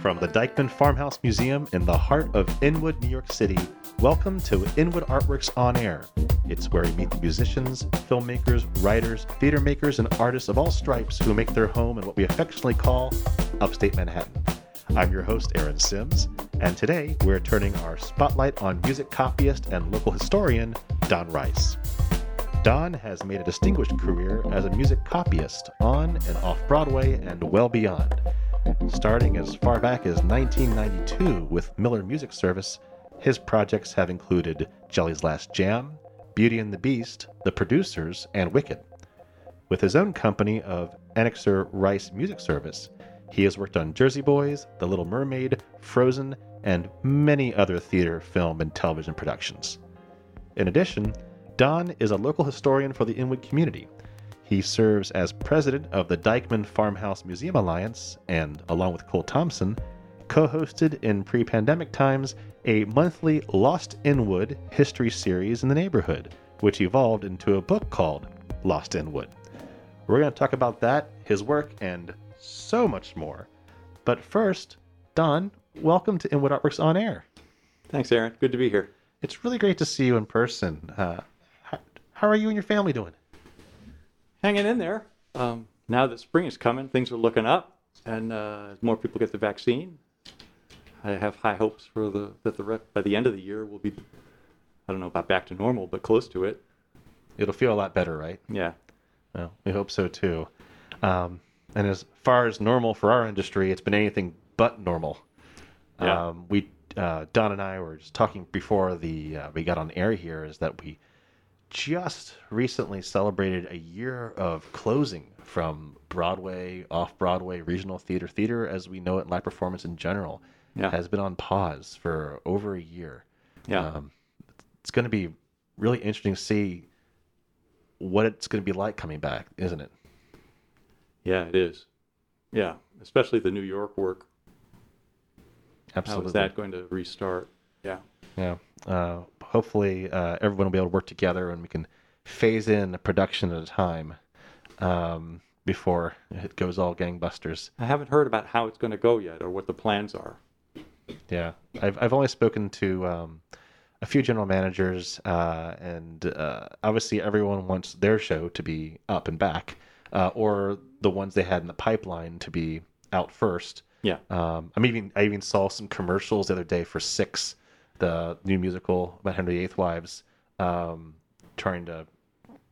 From the Dyckman Farmhouse Museum in the heart of Inwood, New York City, welcome to Inwood Artworks On Air. It's where we meet the musicians, filmmakers, writers, theater makers, and artists of all stripes who make their home in what we affectionately call upstate Manhattan. I'm your host, Aaron Sims, and today we're turning our spotlight on music copyist and local historian, Don Rice. Don has made a distinguished career as a music copyist on and off Broadway and well beyond. Starting as far back as 1992 with Miller Music Service, his projects have included Jelly's Last Jam, Beauty and the Beast, The Producers, and Wicked. With his own company of Anixter Rice Music Service, he has worked on Jersey Boys, The Little Mermaid, Frozen, and many other theater, film, and television productions. In addition, Don is a local historian for the Inwood community. He serves as president of the Dyckman Farmhouse Museum Alliance and, along with Cole Thompson, co hosted in pre pandemic times a monthly Lost Inwood history series in the neighborhood, which evolved into a book called Lost Inwood. We're going to talk about that, his work, and so much more. But first, Don, welcome to Inwood Artworks On Air. Thanks, Aaron. Good to be here. It's really great to see you in person. Uh, how are you and your family doing? Hanging in there. Um, now that spring is coming, things are looking up, and uh, as more people get the vaccine, I have high hopes for the that the rep, by the end of the year we'll be, I don't know about back to normal, but close to it. It'll feel a lot better, right? Yeah. Well, we hope so too. Um, and as far as normal for our industry, it's been anything but normal. Yeah. Um, we uh, Don and I were just talking before the uh, we got on air here is that we just recently celebrated a year of closing from Broadway, off Broadway, regional theater, theater as we know it, live performance in general, Yeah. has been on pause for over a year. Yeah. Um, it's going to be really interesting to see what it's going to be like coming back, isn't it? Yeah, it is. Yeah, especially the New York work. Absolutely. is that going to restart? Yeah. Yeah. Uh, hopefully, uh, everyone will be able to work together and we can phase in a production at a time um, before it goes all gangbusters. I haven't heard about how it's going to go yet or what the plans are. Yeah. I've, I've only spoken to um, a few general managers, uh, and uh, obviously, everyone wants their show to be up and back, uh, or the ones they had in the pipeline to be out first. Yeah. Um, I mean, even I even saw some commercials the other day for Six, the new musical about Henry VIII wives, um, trying to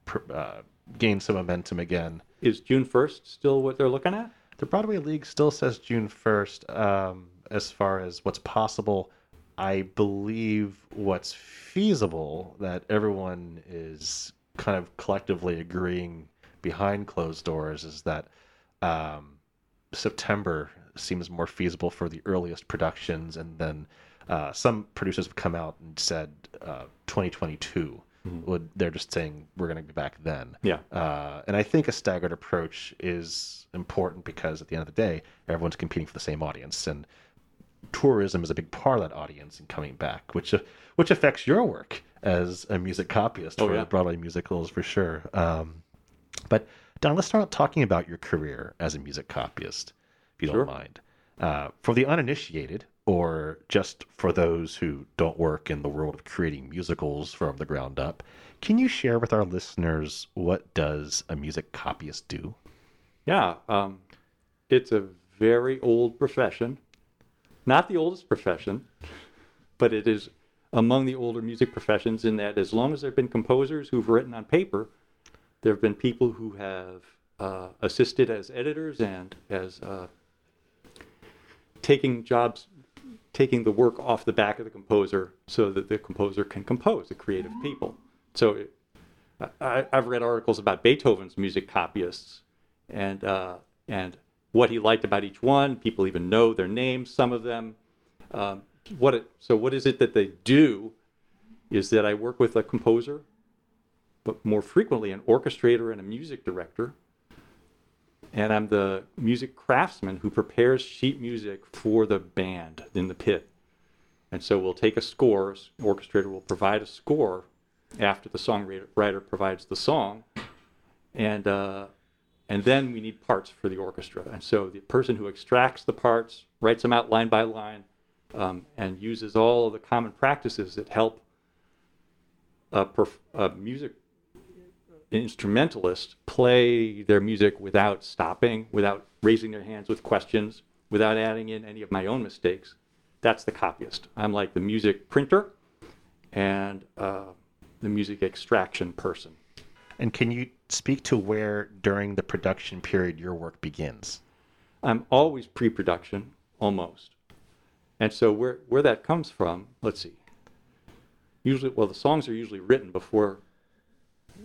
pr- uh, gain some momentum again. Is June 1st still what they're looking at? The Broadway League still says June first. Um, as far as what's possible, I believe what's feasible that everyone is kind of collectively agreeing behind closed doors is that um, September seems more feasible for the earliest productions, and then uh, some producers have come out and said uh, 2022. Would they're just saying we're going to be back then? Yeah. Uh, and I think a staggered approach is important because at the end of the day, everyone's competing for the same audience, and tourism is a big part of that audience and coming back, which uh, which affects your work as a music copyist Oh, for yeah. Broadway musicals for sure. Um, but Don, let's start talking about your career as a music copyist, if you Sure. don't mind. Uh, for the uninitiated, or just for those who don't work in the world of creating musicals from the ground up, can you share with our listeners what does a music copyist do? Yeah, um, it's a very old profession. Not the oldest profession, but it is among the older music professions in that as long as there have been composers who've written on paper, there have been people who have uh, assisted as editors and as uh, taking jobs, taking the work off the back of the composer so that the composer can compose, the creative people. So it, I, I've read articles about Beethoven's music copyists and uh, and what he liked about each one. People even know their names, some of them. Um, what it, so what is it that they do? Is that I work with a composer, but more frequently an orchestrator and a music director. And I'm the music craftsman who prepares sheet music for the band in the pit. And so we'll take a score, orchestrator will provide a score after the songwriter writer provides the song, and uh, and then we need parts for the orchestra. And so the person who extracts the parts, writes them out line by line, um, and uses all of the common practices that help a, perf- a music instrumentalist play their music without stopping, without raising their hands with questions, without adding in any of my own mistakes. That's the copyist. I'm like the music printer and uh, the music extraction person. And can you speak to where during the production period your work begins? I'm always pre-production, almost. And so where where that comes from, let's see. Usually, well, the songs are usually written before.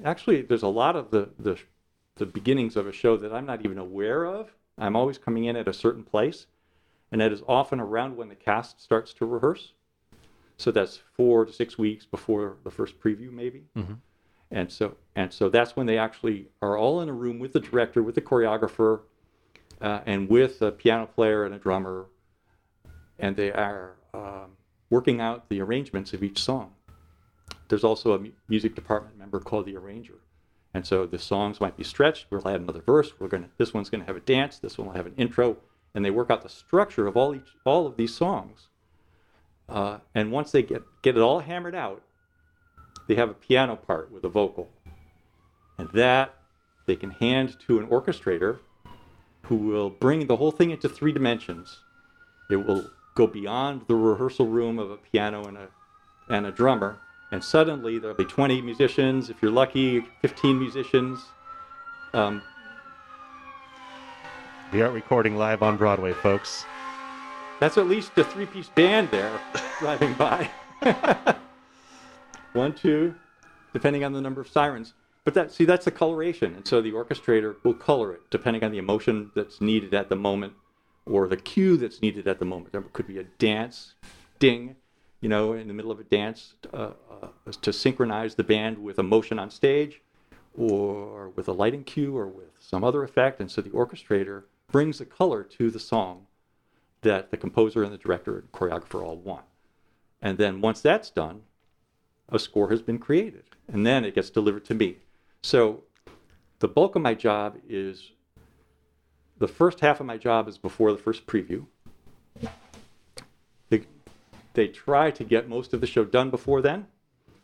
Actually, there's a lot of the the the beginnings of a show that I'm not even aware of. I'm always coming in at a certain place, and that is often around when the cast starts to rehearse. So that's four to six weeks before the first preview, maybe. Mhm. And so and so that's when they actually are all in a room with the director, with the choreographer, uh, and with a piano player and a drummer, and they are um, working out the arrangements of each song. There's also a music department member called the arranger, and so the songs might be stretched. We'll add another verse. We're gonna this one's gonna have a dance. This one will have an intro, and they work out the structure of all each all of these songs. Uh, and once they get get it all hammered out, they have a piano part with a vocal, and that they can hand to an orchestrator who will bring the whole thing into three dimensions. It will go beyond the rehearsal room of a piano and a and a drummer, and suddenly there'll be 20 musicians, if you're lucky, 15 musicians. Um, We aren't recording live on Broadway, folks. that's at least a three-piece band there driving by. One, two, depending on the number of sirens. But that see, that's the coloration, and so the orchestrator will color it depending on the emotion that's needed at the moment, or the cue that's needed at the moment. There could be a dance, ding, you know, in the middle of a dance uh, uh, to synchronize the band with a motion on stage, or with a lighting cue, or with some other effect. And so the orchestrator brings the color to the song that the composer and the director and choreographer all want. And then once that's done, a score has been created, and then it gets delivered to me. So the bulk of my job is the first half of my job is before the first preview. They, try to get most of the show done before then.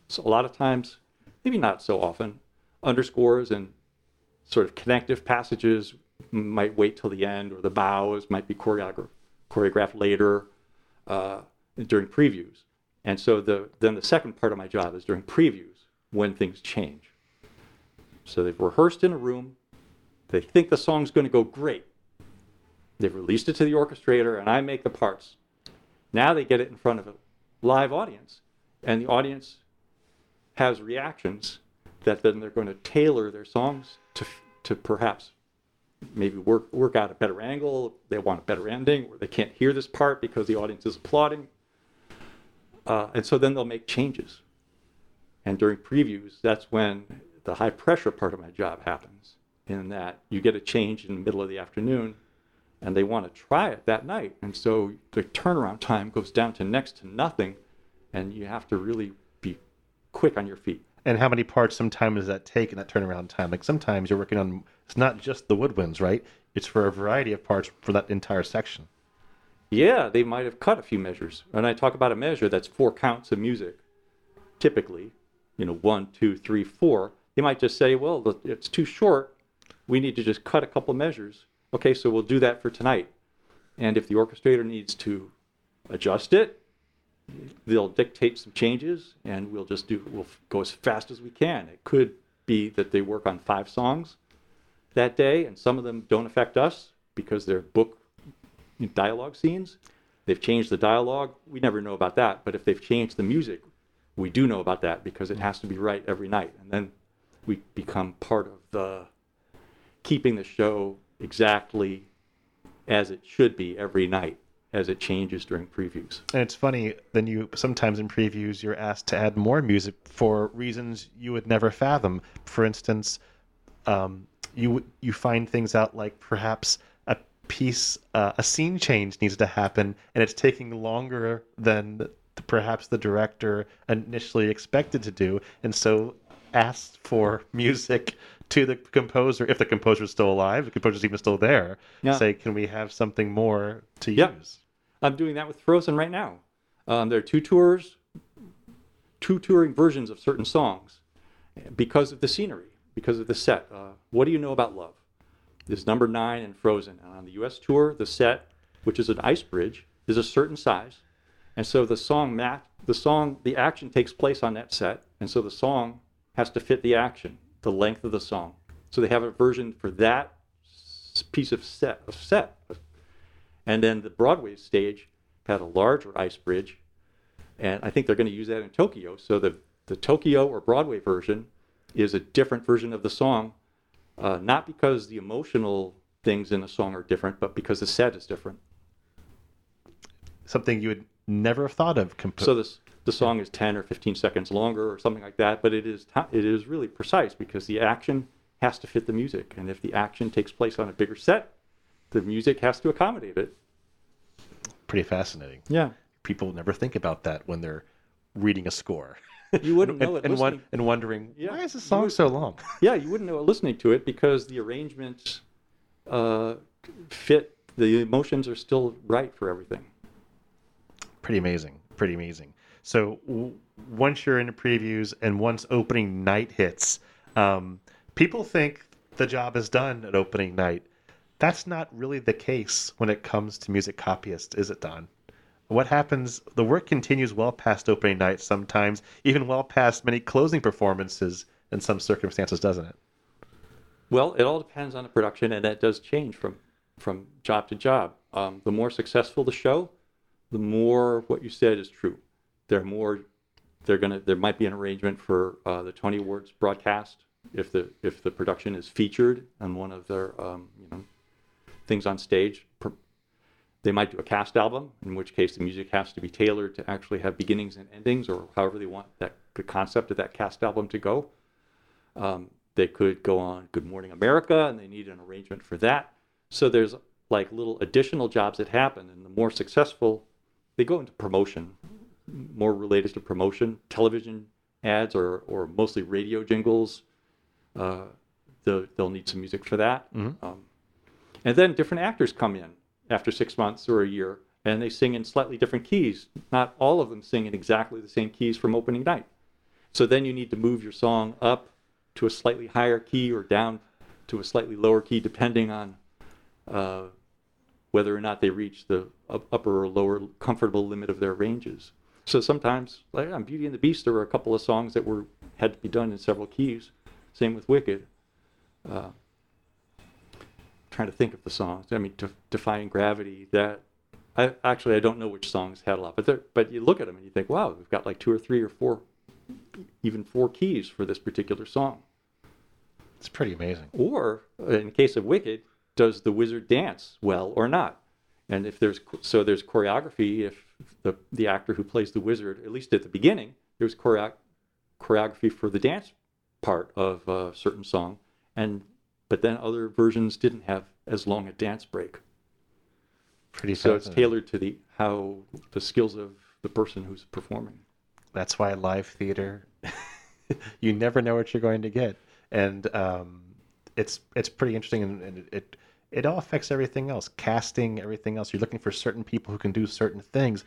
So a lot of times, maybe not so often, underscores and sort of connective passages might wait till the end, or the bows might be choreographed, choreographed later uh, during previews. And so the, then the second part of my job is during previews when things change. So they've rehearsed in a room. They think the song's going to go great. They've released it to the orchestrator, and I make the parts. Now they get it in front of a live audience, and the audience has reactions that then they're going to tailor their songs to, to perhaps maybe work, work out a better angle. They want a better ending, or they can't hear this part because the audience is applauding. Uh, and so then they'll make changes. And during previews, that's when the high pressure part of my job happens, in that you get a change in the middle of the afternoon and they want to try it that night. And so the turnaround time goes down to next to nothing, and you have to really be quick on your feet. And how many parts sometimes does that take in that turnaround time? Like sometimes you're working on, it's not just the woodwinds, right? It's for a variety of parts for that entire section. Yeah, they might have cut a few measures. And I talk about a measure, that's four counts of music, typically, you know, one, two, three, four. They might just say, well, it's too short. We need to just cut a couple measures. Okay, so we'll do that for tonight. And if the orchestrator needs to adjust it, they'll dictate some changes and we'll just do, we'll go as fast as we can. It could be that they work on five songs that day and some of them don't affect us because they're book dialogue scenes. They've changed the dialogue. We never know about that. But if they've changed the music, we do know about that because it has to be right every night. And then we become part of the keeping the show exactly as it should be every night as it changes during previews. And it's funny, then you sometimes in previews you're asked to add more music for reasons you would never fathom. For instance, um, you you find things out like perhaps a piece, uh, a scene change needs to happen, and it's taking longer than the, perhaps the director initially expected to do, and so asks for music to the composer if the composer is still alive, the composer's even still there. Yeah. Say, can we have something more to Yeah. use? I'm doing that with Frozen right now. Um, there are two tours, two touring versions of certain songs because of the scenery, because of the set. Uh, what do you know about love? Is number nine in Frozen. And on the U.S. tour, the set, which is an ice bridge, is a certain size, and so the song the song, the action takes place on that set, and so the song has to fit the action, the length of the song. So they have a version for that piece of set, of set, and then the Broadway stage had a larger ice bridge, and I think they're going to use that in Tokyo. So the the Tokyo or Broadway version is a different version of the song, uh, not because the emotional things in the song are different, but because the set is different. Something you would never have thought of. Compo- So this the song is 10 or 15 seconds longer or something like that, but it is, it is really precise because the action has to fit the music, and if the action takes place on a bigger set, the music has to accommodate it. Pretty fascinating. Yeah. People never think about that when they're reading a score. You wouldn't and, know it and, and wondering Yeah. why is this You song would- so long? Yeah, you wouldn't know it listening to it because the arrangements uh, fit. The emotions are still right for everything. Pretty amazing. Pretty amazing. So w- once you're into previews and once opening night hits, um, people think the job is done at opening night. That's not really the case when it comes to music copyists, is it, Don? What happens? The work continues well past opening night, sometimes even well past many closing performances in some circumstances, doesn't it? Well, it all depends on the production, and that does change from from job to job. Um, the more successful the show, the more what you said is true. They're more. They're gonna. There might be an arrangement for uh, the Tony Awards broadcast if the if the production is featured on one of their um, you know things on stage. They might do a cast album, in which case the music has to be tailored to actually have beginnings and endings, or however they want that the concept of that cast album to go. Um, they could go on Good Morning America, and they need an arrangement for that. So there's like little additional jobs that happen, and the more successful, they go into promotion, more related to promotion, television ads, or or mostly radio jingles. Uh, they'll, they'll need some music for that. Mhm. Um, and then different actors come in after six months or a year, and they sing in slightly different keys. Not all of them sing in exactly the same keys from opening night. So then you need to move your song up to a slightly higher key or down to a slightly lower key, depending on uh, whether or not they reach the upper or lower comfortable limit of their ranges. So sometimes, like on Beauty and the Beast, there were a couple of songs that were had to be done in several keys. Same with Wicked. Uh, trying to think of the songs. I mean, Def- Defying Gravity. That I actually I don't know which songs had a lot, but but you look at them and you think, wow, we've got like two or three or four, even four keys for this particular song. It's pretty amazing. Or in case of Wicked, does the wizard dance well or not? And if there's so there's choreography. If the the actor who plays the wizard, at least at the beginning, there's choreo- choreography for the dance part of a certain song, and but then other versions didn't have as long a dance break. Pretty So it's tailored to the how the skills of the person who's performing. That's why live theater, you never know what you're going to get, and um, it's it's pretty interesting, and, and it, it it all affects everything else, casting, everything else. You're looking for certain people who can do certain things,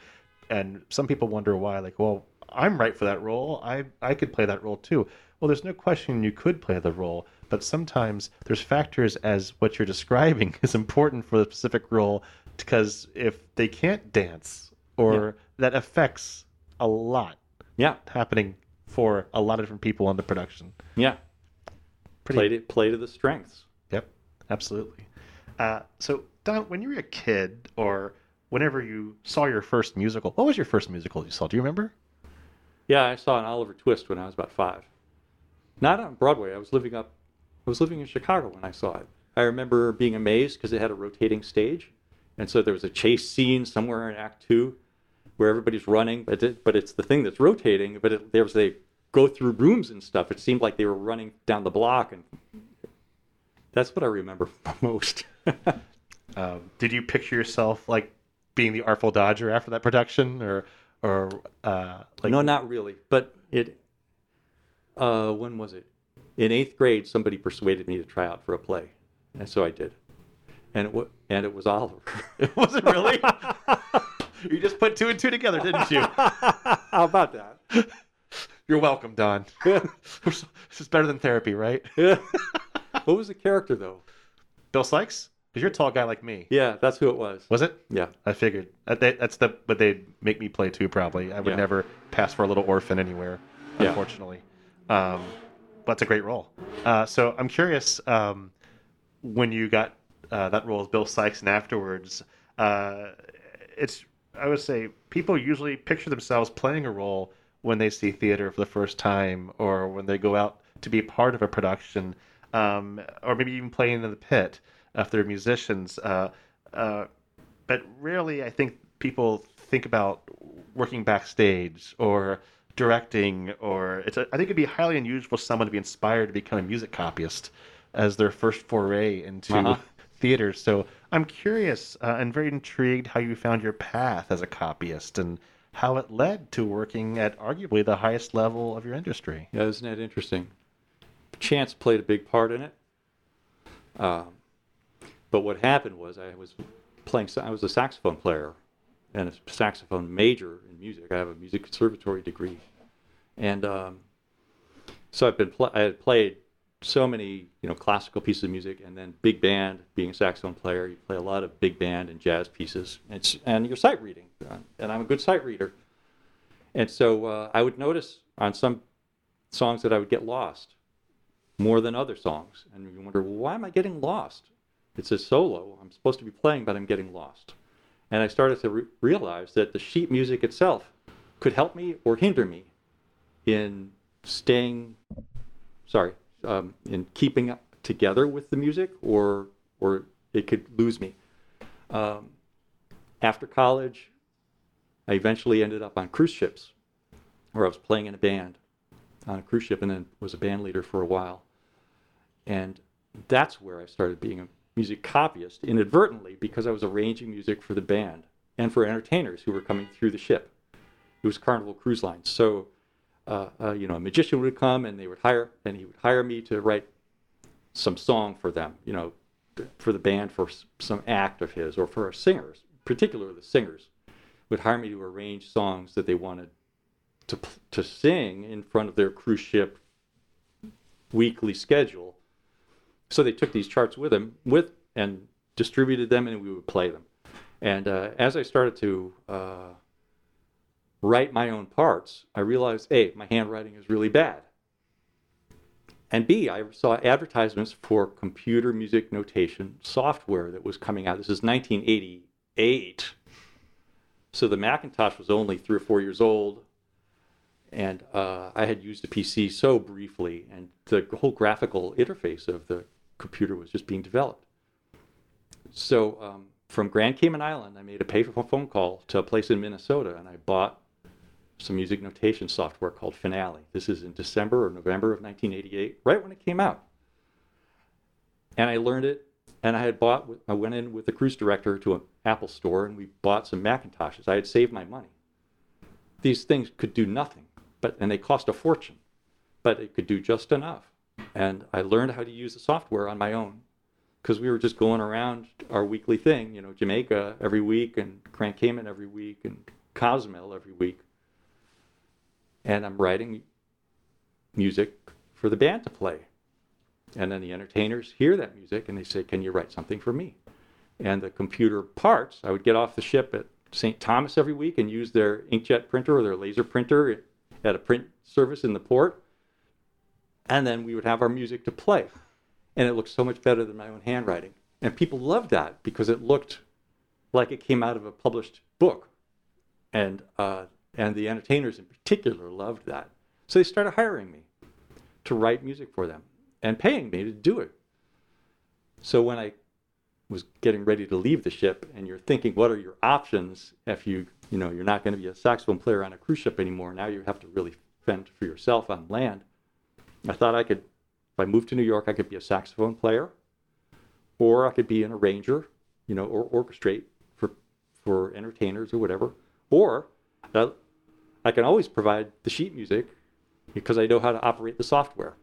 and some people wonder why. Like, well, I'm right for that role. I I could play that role too. Well, there's no question you could play the role, but sometimes there's factors as what you're describing is important for the specific role because if they can't dance or that affects a lot Yeah, happening for a lot of different people on the production. yeah. Pretty- Play to play to the strengths. Yep, absolutely. Uh, so, Don, when you were a kid, or whenever you saw your first musical, what was your first musical you saw? Do you remember? Yeah, I saw an Oliver Twist when I was about five. Not on Broadway. I was living up. I was living in Chicago when I saw it. I remember being amazed because it had a rotating stage, and so there was a chase scene somewhere in Act Two, where everybody's running, but it, but it's the thing that's rotating. But it, there was they go through rooms and stuff. It seemed like they were running down the block, and that's what I remember most. Um, did you picture yourself like being the Artful Dodger after that production, or or uh, like no, not really. But it. Uh, when was it? in eighth grade, somebody persuaded me to try out for a play, and so I did. And it, wa- and it was Oliver. It wasn't really. you just put two and two together, didn't you? How about that? You're welcome, Don. this is better than therapy, right? What was the character though? Bill Sikes? Because you're a tall guy like me. Yeah, that's who it was. Was it? Yeah. I figured. That, that- that's the but they'd make me play too. Probably. I would Yeah. never pass for a little orphan anywhere. Yeah. Unfortunately. Um, but it's a great role. Uh, so I'm curious. Um, when you got uh, that role as Bill Sikes, and afterwards, uh, it's I would say people usually picture themselves playing a role when they see theater for the first time, or when they go out to be part of a production, um, or maybe even playing in the pit if they're musicians. Uh, uh, but rarely, I think people think about working backstage or directing, or it's. A, I think it'd be highly unusual for someone to be inspired to become a music copyist as their first foray into Uh-huh. theater. So I'm curious uh, and very intrigued how you found your path as a copyist and how it led to working at arguably the highest level of your industry. Yeah, isn't that interesting? Chance played a big part in it. Um, but what happened was I was playing. I was a saxophone player and a saxophone major in music. I have a music conservatory degree, and um, so I've been. Pl- I had played so many, you know, classical pieces of music, and then big band. Being a saxophone player, you play a lot of big band and jazz pieces, and, it's, and you're sight reading, uh, and I'm a good sight reader. And so uh, I would notice on some songs that I would get lost more than other songs. And you wonder, well, why am I getting lost? It's a solo. I'm supposed to be playing, but I'm getting lost. And I started to re- realize that the sheet music itself could help me or hinder me in staying, sorry, um, in keeping up together with the music, or or it could lose me. Um, after college, I eventually ended up on cruise ships, where I was playing in a band on a cruise ship, and then was a band leader for a while. And that's where I started being a music copyist inadvertently because I was arranging music for the band and for entertainers who were coming through the ship. It was Carnival Cruise Line, so uh, uh, you know a magician would come and they would hire and he would hire me to write some song for them, you know, for the band for some act of his or for our singers, particularly the singers would hire me to arrange songs that they wanted to to sing in front of their cruise ship weekly schedule. So they took these charts with them with and distributed them, and we would play them. And uh, as I started to uh, write my own parts, I realized, a, my handwriting is really bad, and b, I saw advertisements for computer music notation software that was coming out. This is 1988. So the Macintosh was only three or four years old, and uh, I had used a PC so briefly, and the whole graphical interface of the computer was just being developed. So um, from Grand Cayman Island, I made a pay phone call to a place in Minnesota, and I bought some music notation software called Finale. This is in December or November of 1988, right when it came out. And I learned it, and I had bought. I went in with the cruise director to an Apple store, and we bought some Macintoshes. I had saved my money. These things could do nothing, but and they cost a fortune, but it could do just enough. And I learned how to use the software on my own because we were just going around our weekly thing, you know, Jamaica every week and Grand Cayman every week and Cozumel every week. And I'm writing music for the band to play. And then the entertainers hear that music and they say, Can you write something for me? And the computer parts, I would get off the ship at St. Thomas every week and use their inkjet printer or their laser printer at a print service in the port. And then we would have our music to play and it looked so much better than my own handwriting. And people loved that because it looked like it came out of a published book, and uh, and the entertainers in particular loved that. So they started hiring me to write music for them and paying me to do it. So when I was getting ready to leave the ship, and you're thinking, what are your options if you you know you're not going to be a saxophone player on a cruise ship anymore? Now you have to really fend for yourself on land. I thought I could if I moved to New York, I could be a saxophone player, or I could be an arranger, you know, or orchestrate for for entertainers or whatever. Or uh, I can always provide the sheet music because I know how to operate the software.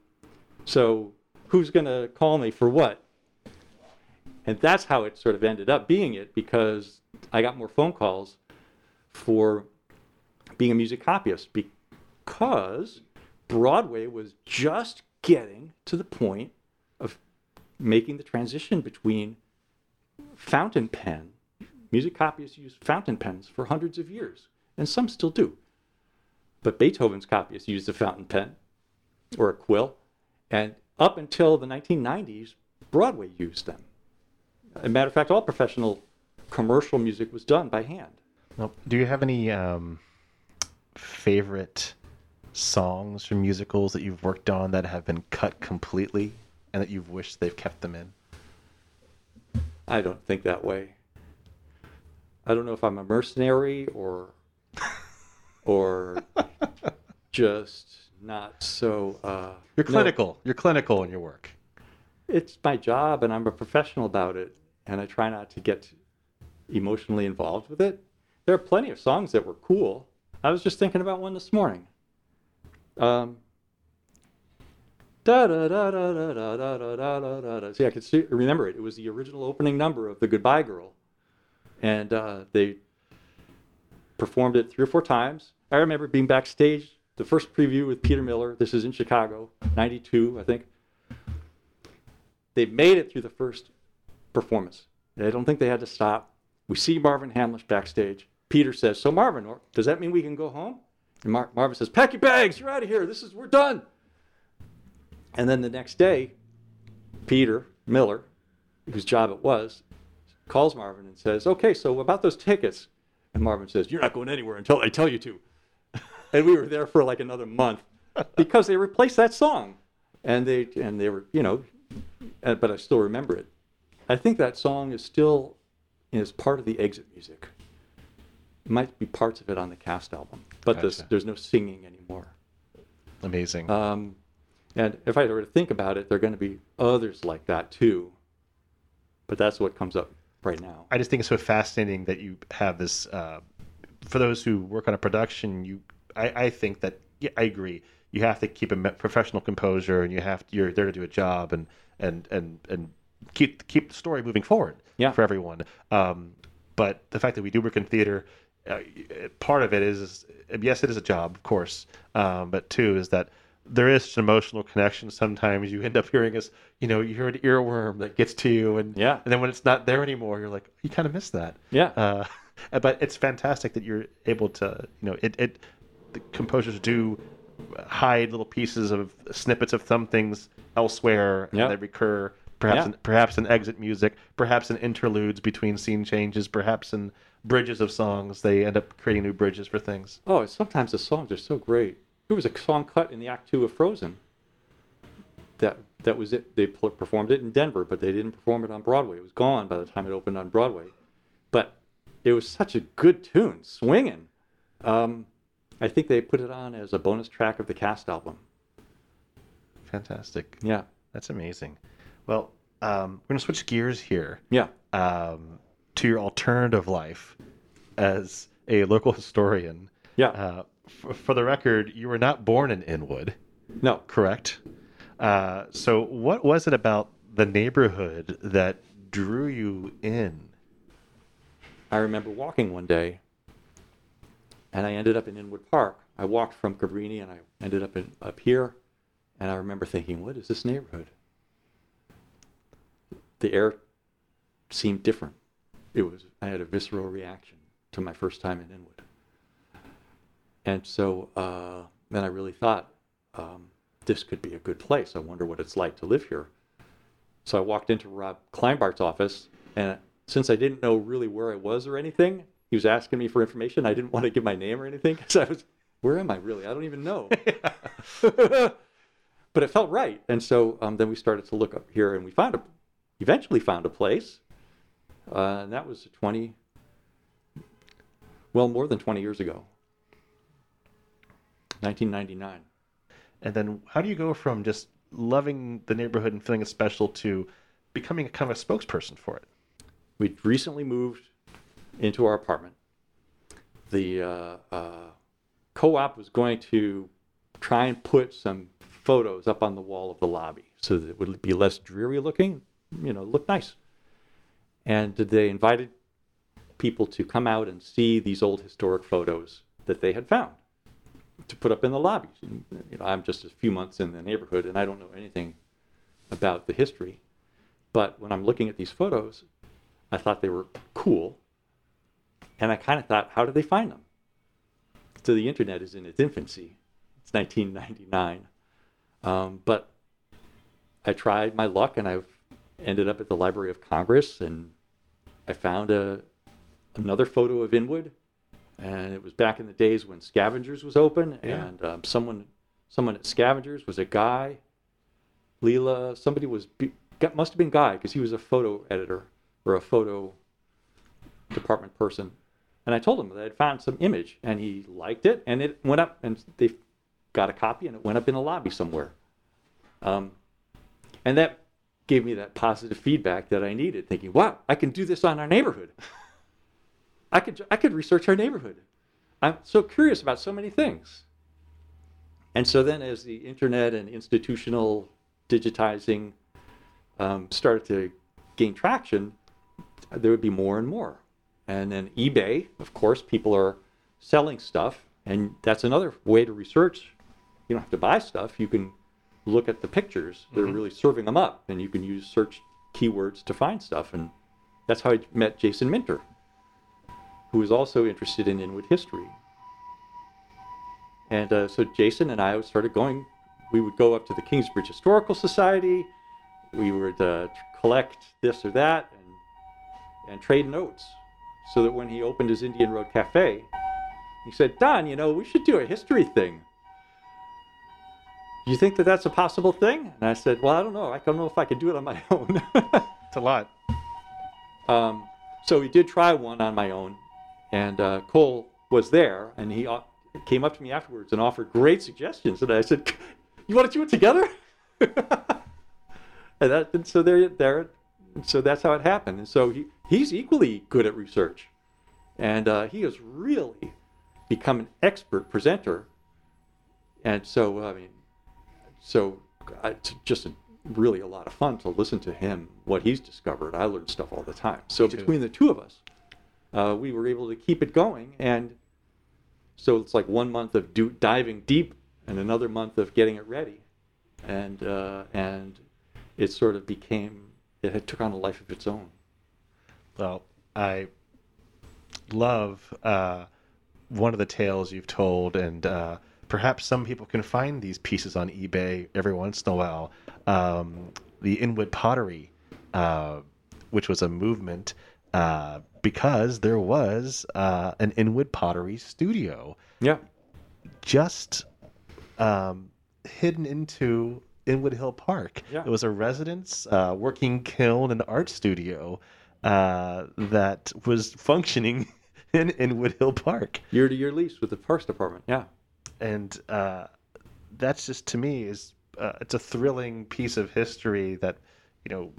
So who's going to call me for what? And that's how it sort of ended up being it because I got more phone calls for being a music copyist because Broadway was just getting to the point of making the transition between fountain pen. Music copyists used fountain pens for hundreds of years, and some still do. But Beethoven's copyists used a fountain pen or a quill, and up until the 1990s, Broadway used them. As a matter of fact, all professional commercial music was done by hand. Do you have any um, favorite songs from musicals that you've worked on that have been cut completely and that you've wished they've kept them in? I don't think that way. I don't know if I'm a mercenary or or just not so. Uh, You're clinical. No. You're clinical in your work. It's my job, and I'm a professional about it, and I try not to get emotionally involved with it. There are plenty of songs that were cool. I was just thinking about one this morning. Um. See, I can see, remember it. It was the original opening number of the Goodbye Girl, and uh, they performed it three or four times. I remember being backstage, the first preview with Peter Miller. This is in Chicago, '92, I think. They made it through the first performance. I don't think they had to stop. We see Marvin Hamlisch backstage. Peter says, "So Marvin, does that mean we can go home?" And Mar- Marvin says, "Pack your bags. You're out of here. This is we're done." And then the next day, Peter Miller, whose job it was, calls Marvin and says, "Okay, so about those tickets." And Marvin says, "You're not going anywhere until I tell you to." and we were there for like another month because they replaced that song, and they and they were you know, uh, but I still remember it. I think that song is still is part of the exit music. It might be parts of it on the cast album, but gotcha. there's no singing anymore. Amazing. Um, and if I were to think about it, there are going to be others like that too. But that's what comes up right now. I just think it's so fascinating that you have this. Uh, for those who work on a production, you, I, I think that yeah, I agree. You have to keep a professional composure, and you have to, you're there to do a job, and and and and keep keep the story moving forward yeah. for everyone. Um, but the fact that we do work in theater, uh, part of it is yes, it is a job, of course. Um, but two is that there is an emotional connection. Sometimes you end up hearing us, you know, you hear an earworm that gets to you, and yeah, and then when it's not there anymore, you're like, you kind of miss that. Yeah. Uh, but it's fantastic that you're able to, you know, it it the composers do hide little pieces of snippets of some things elsewhere, and they recur. Perhaps, yeah. in, perhaps in exit music, perhaps in interludes between scene changes, perhaps in bridges of songs. They end up creating new bridges for things. Oh, sometimes the songs are so great there was a song cut in the Act Two of Frozen. That that was it. They performed it in Denver, but they didn't perform it on Broadway. It was gone by the time it opened on Broadway. But it was such a good tune, swinging. Um, I think they put it on as a bonus track of the cast album. Fantastic. Yeah, that's amazing. Well, um, we're gonna switch gears here. Yeah. Um, to your alternative life as a local historian. Yeah. Uh, for the record, you were not born in Inwood. No. Correct. Uh, so, what was it about the neighborhood that drew you in? I remember walking one day, and I ended up in Inwood Park. I walked from Cabrini, and I ended up in, up here, and I remember thinking, "What is this neighborhood?" The air seemed different. It was. I had a visceral reaction to my first time in Inwood. And so uh, then I really thought, um, this could be a good place. I wonder what it's like to live here. So I walked into Rob Kleinbart's office, and since I didn't know really where I was or anything, he was asking me for information. I didn't want to give my name or anything because I was, where am I really? I don't even know. but it felt right. And so um, then we started to look up here, and we found a, eventually found a place, uh, and that was 20, well, more than 20 years ago. 1999. And then how do you go from just loving the neighborhood and feeling it special to becoming a kind of a spokesperson for it? We recently moved into our apartment. The uh, uh, co-op was going to try and put some photos up on the wall of the lobby so that it would be less dreary looking, you know, look nice. And they invited people to come out and see these old historic photos that they had found to put up in the lobbies. You know, I'm just a few months in the neighborhood and I don't know anything about the history. But when I'm looking at these photos, I thought they were cool. And I kind of thought, how did they find them? So the internet is in its infancy. It's 1999. Um, but I tried my luck and I've ended up at the Library of Congress and I found a, another photo of Inwood. And it was back in the days when Scavengers was open. Yeah. And um, someone, someone at Scavengers was a guy. Leela, somebody was, be- must have been Guy because he was a photo editor or a photo department person. And I told him that I'd found some image and he liked it and it went up and they got a copy and it went up in a lobby somewhere. Um, and that gave me that positive feedback that I needed, thinking, wow, I can do this on our neighborhood. I could, I could research our neighborhood. I'm so curious about so many things. And so then, as the internet and institutional digitizing um, started to gain traction, there would be more and more. And then eBay, of course, people are selling stuff, and that's another way to research. You don't have to buy stuff. You can look at the pictures. They're really serving them up, and you can use search keywords to find stuff. And that's how I met Jason Minter, who was also interested in Inwood history. And uh, so Jason and I started going. We would go up to the Kingsbridge Historical Society. We would uh, collect this or that and, and trade notes. So that when he opened his Indian Road Cafe, he said, Don, you know, we should do a history thing. Do you think that that's a possible thing? And I said, Well, I don't know. I don't know if I could do it on my own. It's a lot. Um, so we did try one on my own, and uh, Cole was there, and he uh, came up to me afterwards and offered great suggestions. And I said, "You want to do it together?" and that, and so there, there, so that's how it happened. And so he, he's equally good at research, and uh, he has really become an expert presenter. And so, I mean, so it's just a, really a lot of fun to listen to him what he's discovered. I learn stuff all the time. So between the two of us uh, we were able to keep it going and so it's like one month of do, diving deep and another month of getting it ready. And uh, and it sort of became it had took on a life of its own. Well, I love uh, one of the tales you've told, and uh, perhaps some people can find these pieces on eBay every once in a while. Um, the Inwood pottery, uh, which was a movement uh, because there was uh, an Inwood pottery studio yeah just um, hidden into Inwood Hill Park. Yeah. It was a residence, uh, working kiln, and art studio uh, that was functioning in Inwood Hill Park. year to year lease with the parks department yeah And uh, that's just to me is uh, it's a thrilling piece of history that you know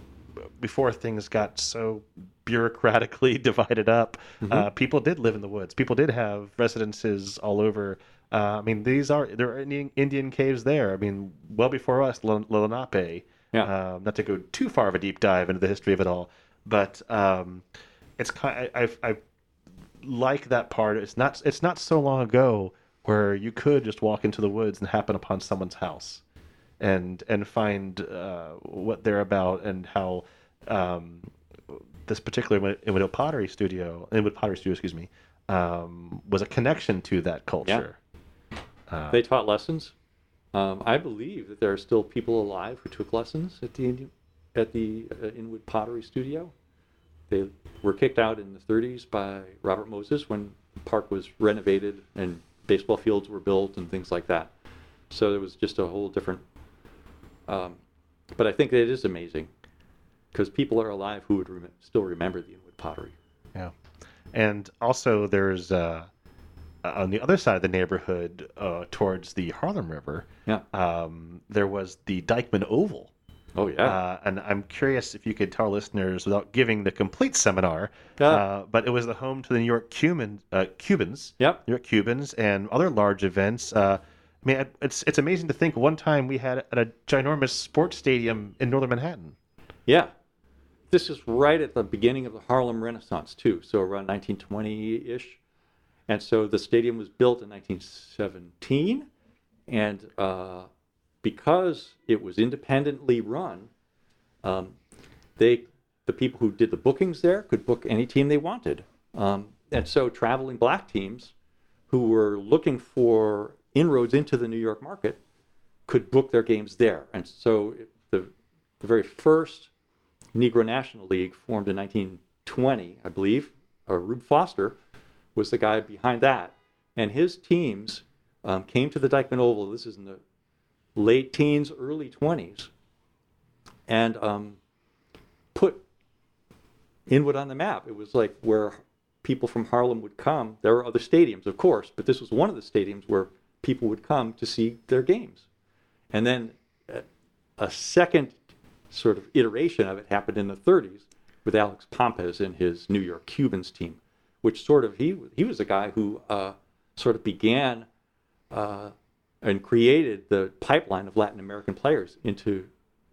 before things got so bureaucratically divided up, uh, people did live in the woods. People did have residences all over. Uh, I mean, these are there are Indian, Indian caves there. I mean, well before us, Lenape. Yeah. Um, not to go too far of a deep dive into the history of it all, but um, it's kind. I, I, I like that part. It's not. It's not so long ago where you could just walk into the woods and happen upon someone's house, and and find uh, what they're about and how um, this particular Inwood Pottery Studio, Inwood Pottery Studio, excuse me, um, was a connection to that culture. Uh, they taught lessons. Um, I believe that there are still people alive who took lessons at the at the uh, Inwood Pottery Studio. They were kicked out in the 30s by Robert Moses when the park was renovated and baseball fields were built and things like that. So it was just a whole different. Um, but I think that it is amazing because people are alive who would rem- still remember the Inwood pottery. Yeah, and also there's uh, on the other side of the neighborhood, uh, towards the Harlem River, Yeah. um, there was the Dyckman Oval. Oh yeah. Uh, and I'm curious if you could tell listeners, without giving the complete seminar, Yeah. uh, but it was the home to the New York Cuban, uh, Cubans, yep. New York Cubans, and other large events. Uh, I mean, it's it's amazing to think. One time we had at a ginormous sports stadium in northern Manhattan. Yeah, this is right at the beginning of the Harlem Renaissance too. So around 1920-ish, and so the stadium was built in 1917, and uh, because it was independently run, um, they the people who did the bookings there could book any team they wanted. Um, and so traveling black teams who were looking for inroads into the New York market could book their games there. And so the, the very first Negro National League formed in 1920, I believe, or Rube Foster was the guy behind that. And his teams um, came to the Dyckman Oval. This is in the late teens, early 20s, and um, put Inwood on the map. It was like where people from Harlem would come. There were other stadiums, of course, but this was one of the stadiums where people would come to see their games. And then a second sort of iteration of it happened in the 30s with Alex Pompez and his New York Cubans team, which sort of he he was a guy who uh, sort of began uh, and created the pipeline of Latin American players into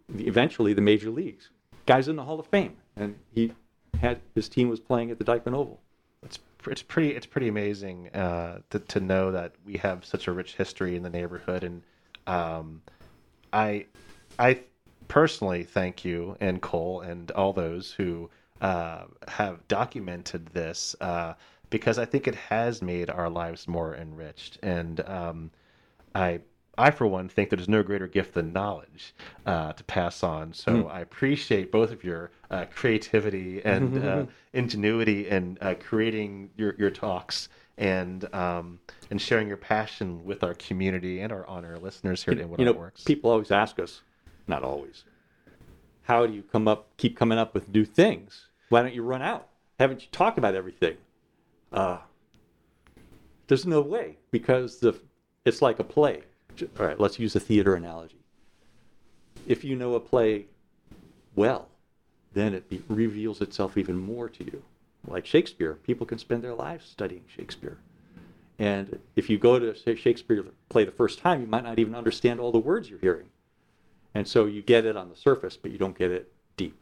the, eventually the major leagues. Guys in the Hall of Fame, and he had his team was playing at the Dyckman Oval. It's it's pretty it's pretty amazing uh, to to know that we have such a rich history in the neighborhood, and um, I I personally thank you and Cole and all those who uh, have documented this uh, because I think it has made our lives more enriched, and um, I I, for one, think that there's no greater gift than knowledge uh, to pass on. So mm. I appreciate both of your uh, creativity and uh, ingenuity in uh, creating your, your talks and um, and sharing your passion with our community and our honor listeners here at Inwood you know, Works. People always ask us, not always, how do you come up, keep coming up with new things? Why don't you run out? Haven't you talked about everything? Uh, there's no way because the it's like a play all right, let's use a theater analogy. If you know a play well, then it be, reveals itself even more to you. Like Shakespeare, people can spend their lives studying Shakespeare. And if you go to say, Shakespeare play the first time, you might not even understand all the words you're hearing. And so you get it on the surface, but you don't get it deep.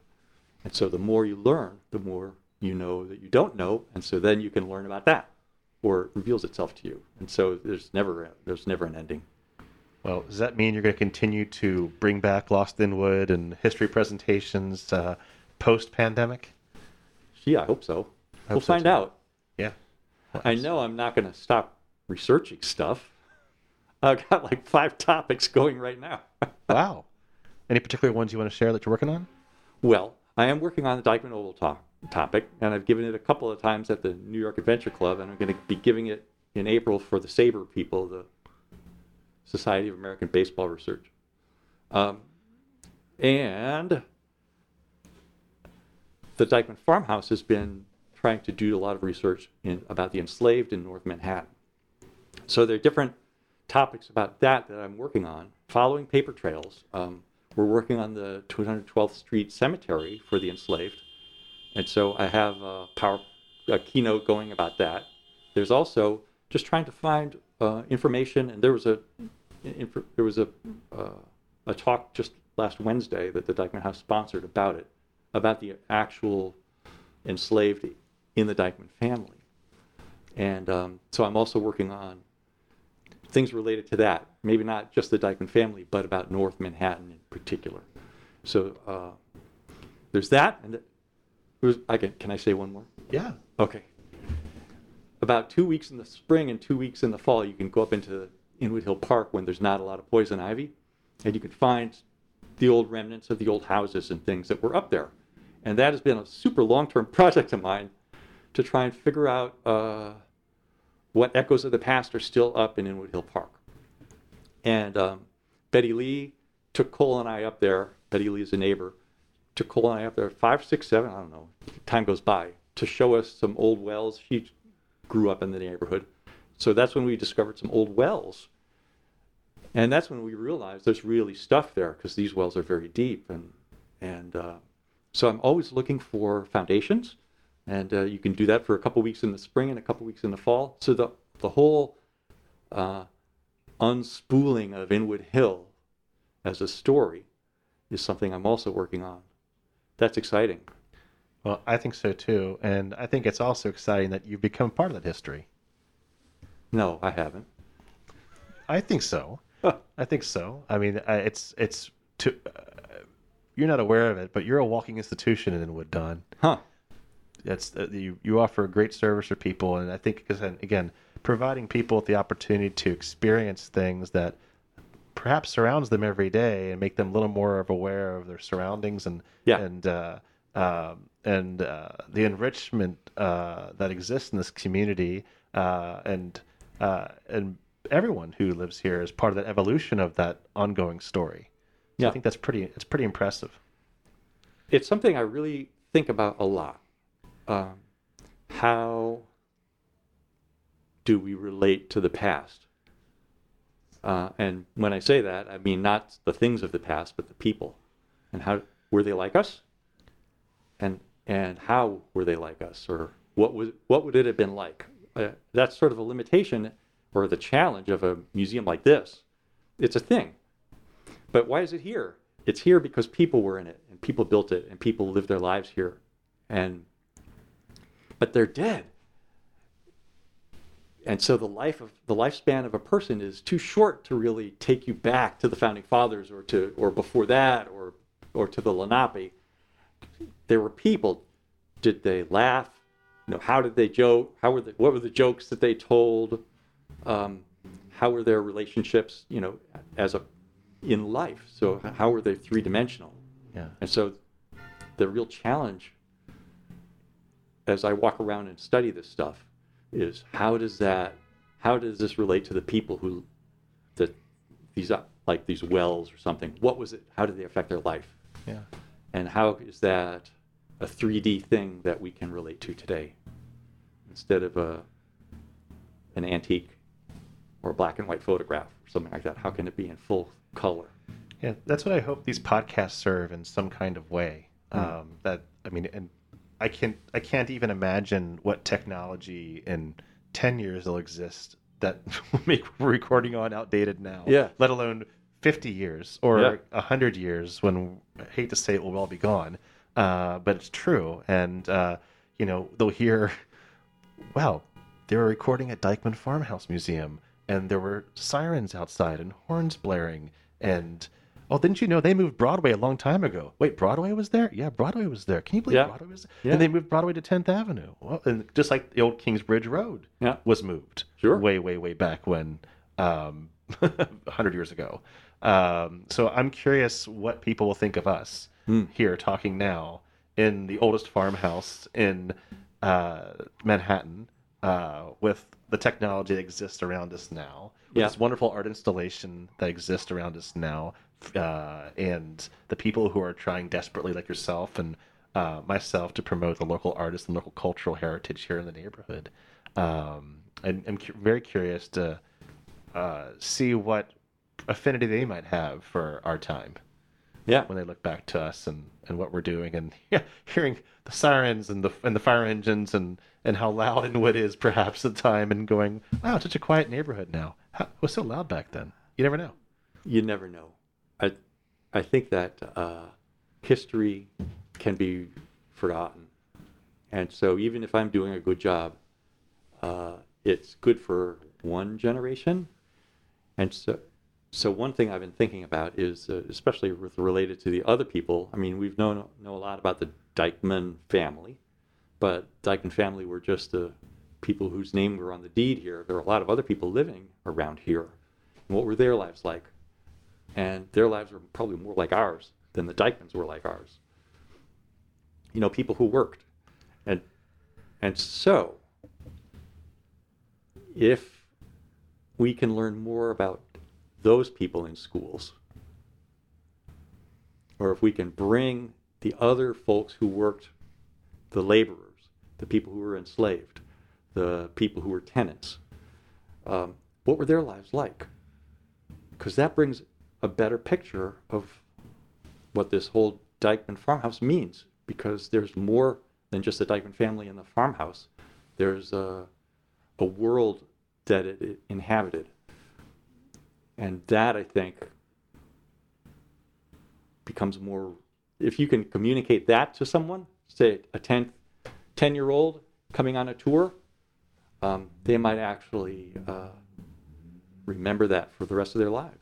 And so the more you learn, the more you know that you don't know, and so then you can learn about that, or reveals itself to you. And so there's never there's never an ending. Well, does that mean you're going to continue to bring back Lost Inwood and history presentations uh, post pandemic? Yeah, I hope so. I we'll so find too. out. Yeah. Well, I know I'm not going to stop researching stuff. I've got like five topics going right now. wow. Any particular ones you want to share that you're working on? Well, I am working on the Dyckman Oval talk, topic, and I've given it a couple of times at the New York Adventure Club, and I'm going to be giving it in April for the SABR people, the Society of American Baseball Research. Um, and the Dyckman Farmhouse has been trying to do a lot of research in, about the enslaved in North Manhattan. So there are different topics about that that I'm working on. Following paper trails, um, we're working on the 212th Street Cemetery for the enslaved. And so I have a, power, a keynote going about that. There's also just trying to find uh, information, and there was a there was a uh, a talk just last Wednesday that the Dyckman House sponsored about it, about the actual enslaved in the Dyckman family, and um, so I'm also working on things related to that. Maybe not just the Dyckman family, but about North Manhattan in particular. So uh, there's that, and was, I can can I say one more? Yeah. Okay about two weeks in the spring and two weeks in the fall, you can go up into Inwood Hill Park when there's not a lot of poison ivy, and you can find the old remnants of the old houses and things that were up there. And that has been a super long-term project of mine to try and figure out uh, what echoes of the past are still up in Inwood Hill Park. And um, Betty Lee took Cole and I up there. Betty Lee is a neighbor. I up there five, six, seven, I don't know. Time goes by to show us some old wells. She grew up in the neighborhood. So that's when we discovered some old wells. And that's when we realized there's really stuff there because these wells are very deep. And, and uh, so I'm always looking for foundations. And uh, you can do that for a couple weeks in the spring and a couple weeks in the fall. So the, the whole uh, unspooling of Inwood Hill as a story is something I'm also working on. That's exciting. Well, I think so too, and I think it's also exciting that you've become part of that history. No, I haven't. I think so. I think so. I mean, it's it's to uh, you're not aware of it, but you're a walking institution in Inwood, Don. Huh. It's uh, you you offer a great service for people, and I think because again, providing people with the opportunity to experience things that perhaps surrounds them every day and make them a little more of aware of their surroundings and Yeah. and uh, um, and uh, the enrichment uh, that exists in this community uh, and uh, and everyone who lives here is part of that evolution of that ongoing story. So Yeah. I think that's pretty it's pretty impressive. It's something I really think about a lot. Um, how do we relate to the past? Uh, and when I say that, I mean not the things of the past, but the people. And how were they like us? And and how were they like us? Or what was what would it have been like? Uh, that's sort of a limitation or the challenge of a museum like this. It's a thing. But why is it here? It's here because people were in it and people built it and people lived their lives here. And but they're dead. And so the life of the lifespan of a person is too short to really take you back to the founding fathers or to or before that or or to the Lenape. There were people. Did they laugh? You know, how did they joke? How were the, what were the jokes that they told? Um, how were their relationships? You know, as a in life. So how were they three dimensional? Yeah. And so the real challenge as I walk around and study this stuff is how does that how does this relate to the people who that these uh, like these wells or something? What was it how did they affect their life? Yeah. and how is that a 3D thing that we can relate to today? Instead of a an antique or a black and white photograph or something like that how can it be in full color? Yeah, that's what I hope these podcasts serve in some kind of way. Um, that I mean, and I can't I can't even imagine what technology in ten years will exist that will make recording on outdated now. Yeah. Let alone fifty years or Yeah. a hundred years when I hate to say it will all be gone, uh, but it's true. And uh, you know they'll hear, wow, they were recording at Dyckman Farmhouse Museum, and there were sirens outside and horns blaring, and oh, didn't you know they moved Broadway a long time ago? Wait, Broadway was there? Yeah, Broadway was there. Can you believe Yeah. Broadway was? there? Yeah. And they moved Broadway to Tenth Avenue, well, and just like the old Kingsbridge Road yeah was moved Sure. way, way, way back when, um, a hundred years ago. Um, so I'm curious what people will think of us Hmm. here talking now in the oldest farmhouse in uh, Manhattan uh, with the technology that exists around us now, with Yeah. this wonderful art installation that exists around us now, uh, and the people who are trying desperately, like yourself and uh, myself, to promote the local artists and local cultural heritage here in the neighborhood. Um, and I'm cu- very curious to uh, see what affinity they might have for our time yeah when they look back to us and, and what we're doing and yeah, hearing the sirens and the and the fire engines and, and how loud Inwood is perhaps at the time and going, wow, it's such a quiet neighborhood now. How, it was so loud back then. You never know. you never know. I, I think that uh, history can be forgotten, and so even if I'm doing a good job, uh, it's good for one generation, and so. So one thing I've been thinking about is, uh, especially with related to the other people. I mean, we've known know a lot about the Dyckman family, but Dyckman family were just the people whose name were on the deed here. There were a lot of other people living around here. And what were their lives like? And their lives were probably more like ours than the Dyckmans were like ours. You know, people who worked, and and so if we can learn more about those people in schools, or if we can bring the other folks who worked, the laborers, the people who were enslaved, the people who were tenants, um, what were their lives like? Because that brings a better picture of what this whole Dyckman farmhouse means. Because there's more than just the Dyckman family in the farmhouse. There's a, a world that it, it inhabited. and that I think becomes more. If you can communicate that to someone, say a 10, 10 year old coming on a tour, um, they might actually uh, remember that for the rest of their lives.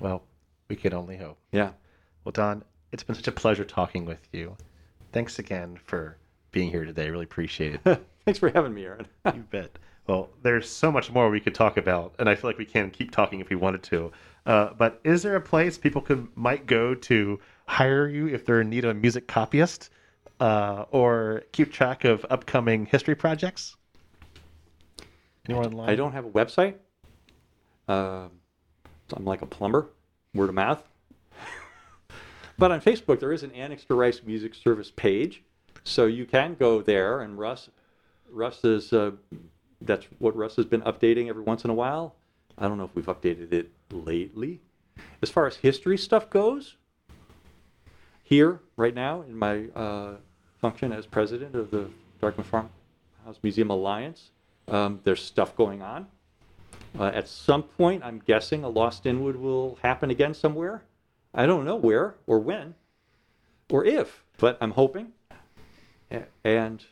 Well, we can only hope. Yeah. Well, Don, it's been such a pleasure talking with you. Thanks again for being here today. I really appreciate it. Thanks for having me, Aaron. you bet. Well, there's so much more we could talk about, and I feel like we can keep talking if we wanted to. Uh, but is there a place people could might go to hire you if they're in need of a music copyist, uh, or keep track of upcoming history projects? Anyone online? I don't have a website. Uh, I'm like a plumber, word of mouth. but on Facebook, there is an Annex to Rice Music Service page, so you can go there. And Russ, Russ is uh, that's what Russ has been updating every once in a while. I don't know if we've updated it lately. As far as history stuff goes, here right now in my uh, function as president of the Dyckman Farmhouse Museum Alliance, um, there's stuff going on. Uh, at some point, I'm guessing a Lost Inwood will happen again somewhere. I don't know where or when or if, but I'm hoping. And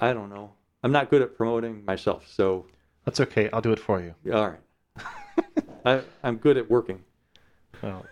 I don't know. I'm not good at promoting myself, so That's okay. I'll do it for you. all right. I, I'm good at working. Well,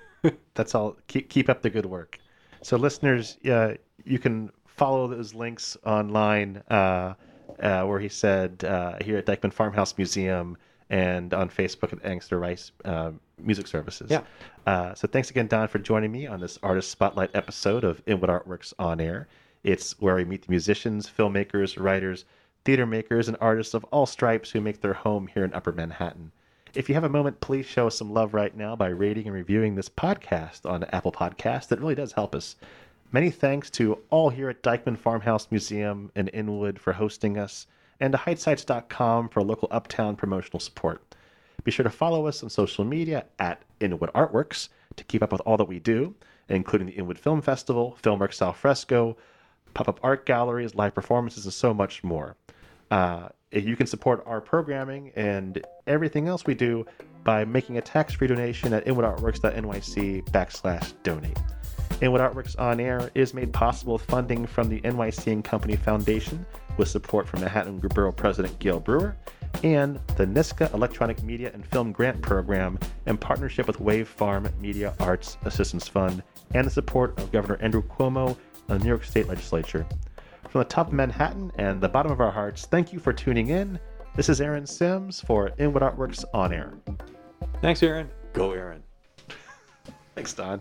that's all. Keep keep up the good work. So, listeners, uh, you can follow those links online uh, uh, where he said uh, here at Dyckman Farmhouse Museum and on Facebook at Angster Rice uh, Music Services. Yeah. Uh, so, thanks again, Don, for joining me on this Artist Spotlight episode of Inwood Artworks on Air. It's where we meet the musicians, filmmakers, writers, theater makers, and artists of all stripes who make their home here in Upper Manhattan. If you have a moment, please show us some love right now by rating and reviewing this podcast on Apple Podcasts. That really does help us. Many thanks to all here at Dyckman Farmhouse Museum in Inwood for hosting us, and to Heightsites.com for local uptown promotional support. Be sure to follow us on social media at Inwood Artworks to keep up with all that we do, including the Inwood Film Festival, Filmworks Al Fresco, pop up art galleries, live performances, and so much more. Uh, you can support our programming and everything else we do by making a tax-free donation at inwoodartworks.nyc backslash donate. Inwood Artworks On Air is made possible with funding from the NYC and Company Foundation with support from Manhattan Borough President Gale Brewer and the NYSCA Electronic Media and Film Grant Program in partnership with Wave Farm Media Arts Assistance Fund and the support of Governor Andrew Cuomo and the New York State Legislature. From the top of Manhattan and the bottom of our hearts, thank you for tuning in. This is Aaron Sims for Inwood Artworks On Air. Thanks, Aaron. Go, Aaron. Thanks, Don.